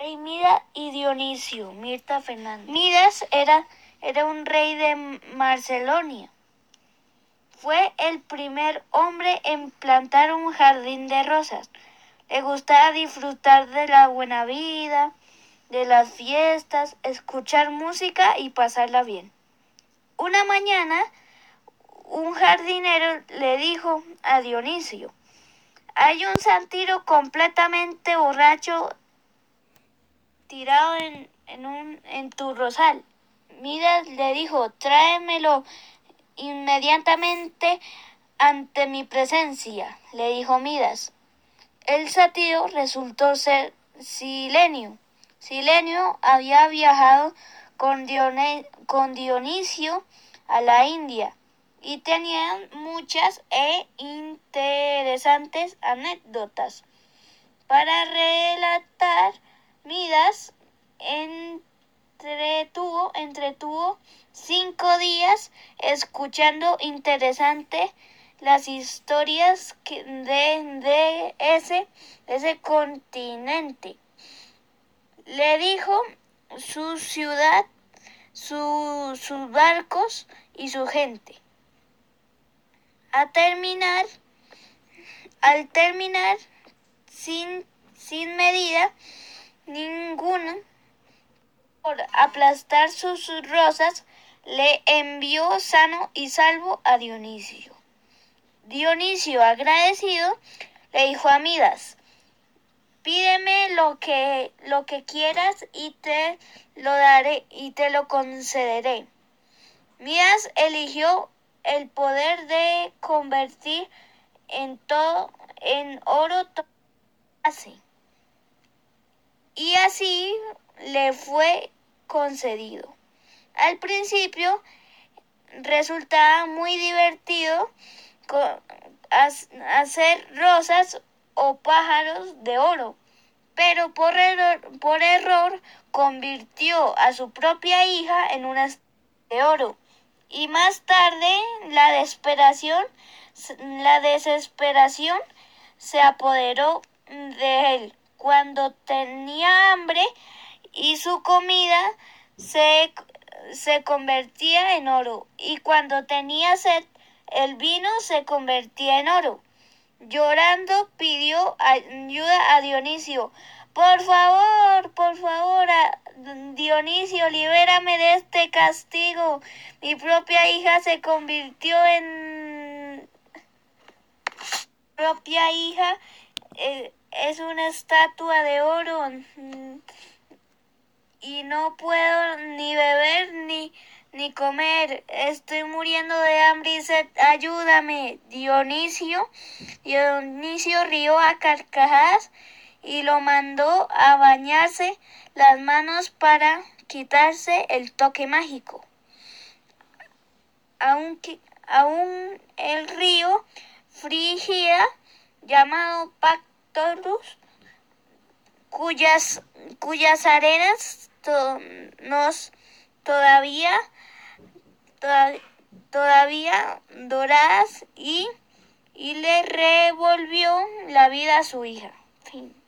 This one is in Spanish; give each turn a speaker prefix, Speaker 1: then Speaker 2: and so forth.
Speaker 1: Rey Midas y Dionisio, Mirta Fernández. Midas era, era un rey de Macedonia. Fue el primer hombre en plantar un jardín de rosas. Le gustaba disfrutar de la buena vida, de las fiestas, escuchar música y pasarla bien. Una mañana, un jardinero le dijo a Dionisio, hay un santiro completamente borracho tirado en, un, en tu rosal. Midas le dijo, tráemelo inmediatamente ante mi presencia, le dijo Midas. El sátiro resultó ser Silenio. Silenio había viajado con, con Dionisio a la India y tenían muchas e interesantes anécdotas. Para relatar, Midas entretuvo, entretuvo cinco días escuchando interesante las historias de, ese, ese continente. Le dijo su ciudad, sus barcos y su gente. A terminar, al terminar, sin, sin medida ninguna, por aplastar sus rosas, le envió sano y salvo a Dionisio. Dionisio, agradecido, le dijo a Midas, pídeme lo que, lo que quieras y te lo daré y te lo concederé. Midas eligió el poder de convertir en todo en oro así. Así le fue concedido. Al principio resultaba muy divertido hacer rosas o pájaros de oro, pero por error, por error convirtió a su propia hija en una de oro. Y más tarde la desesperación, la desesperación se apoderó de él. Cuando tenía hambre y su comida se, se convertía en oro. Y cuando tenía sed, el vino se convertía en oro. Llorando pidió ayuda a Dionisio. Por favor, por favor, Dionisio, libérame de este castigo. Mi propia hija se convirtió en... propia hija eh, es una estatua de oro y no puedo ni beber ni ni comer, estoy muriendo de hambre y sed, ayúdame. Dionisio, Dionisio rió a carcajadas y lo mandó a bañarse las manos para quitarse el toque mágico. Aunque, aún el río Frigia, llamado Cuyas, cuyas arenas nos todavía todavía doradas y, y le revolvió la vida a su hija. Fin.